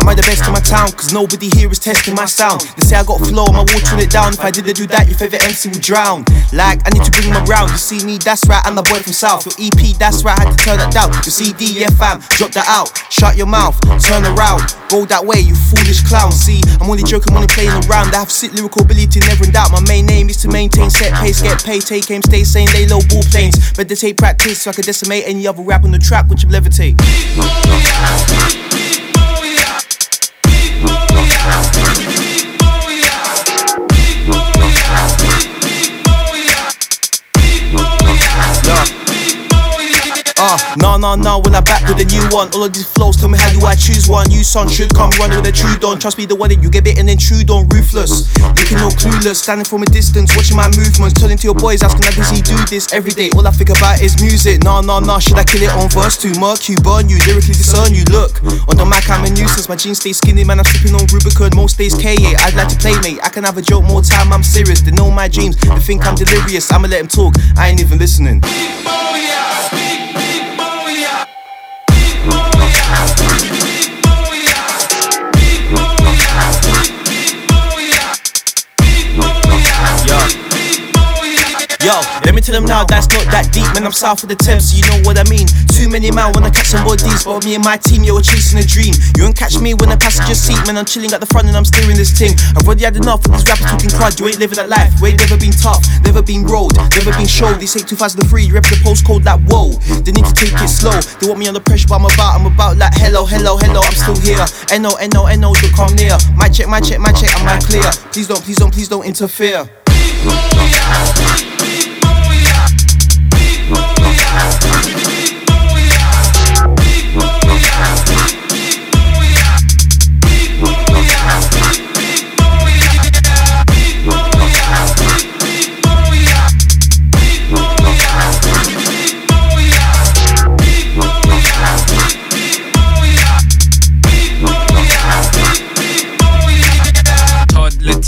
Am I the best in my town? Cause nobody here is testing my sound. They say I got flow, I'm watering it down. If I didn't do that, your favorite MC would drown. Like, I need to bring them around. You see me, that's right, I'm the boy from South. Your EP, that's right, I had to turn that down. Your CD, yeah, fam, drop that out. Shut your mouth, turn around. Go that way, you foolish clown. See, I'm only joking, only playing around. I have sick lyrical ability, never in doubt. My main aim is to maintain set pace, get paid, take aim, stay sane, lay low ball planes. Meditate, practice, so I can decimate any other rap on the track, which I'm levitate. Uh, no, no, no, when I'm back with a new one. All of these flows tell me how do I choose one. You son should come running with a true don. Trust me, the one that you get bitten and chewed on. Ruthless, looking all clueless, standing from a distance, watching my movements. Turning to your boys, asking how does he do this every day? All I think about is music. No, no, no, should I kill it on verse two? Mark you, burn you, lyrically discern you. Look, on the mic, I'm a nuisance. My jeans stay skinny, man. I'm sipping on Rubicon. Most days K. I'd like to play, mate. I can have a joke more time, I'm serious. They know my dreams, they think I'm delirious. I'ma let them talk, I ain't even listening. Yo, let me tell them now that's not that deep, man. I'm south of the Thames, so you know what I mean. Too many man wanna catch some bodies, but me and my team, yo, we're chasing a dream. You won't catch me when the passenger seat, man. I'm chilling at the front and I'm steering this thing. I've already had enough of these rappers talking crud. You ain't living that life. We ain't never been tough, never been rolled, never been showed. They say 2003, you rep the postcode like whoa. They need to take it slow. They want me under pressure, but I'm about, I'm about like hello, hello, hello. I'm still here. No, no, no, don't come near. My check, my check, my check, I'm not clear. Please don't, please don't, please don't interfere. Toddla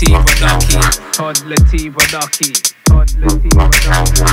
T. Wadaki. Toddla T Wadaki. Toddla T Wadaki.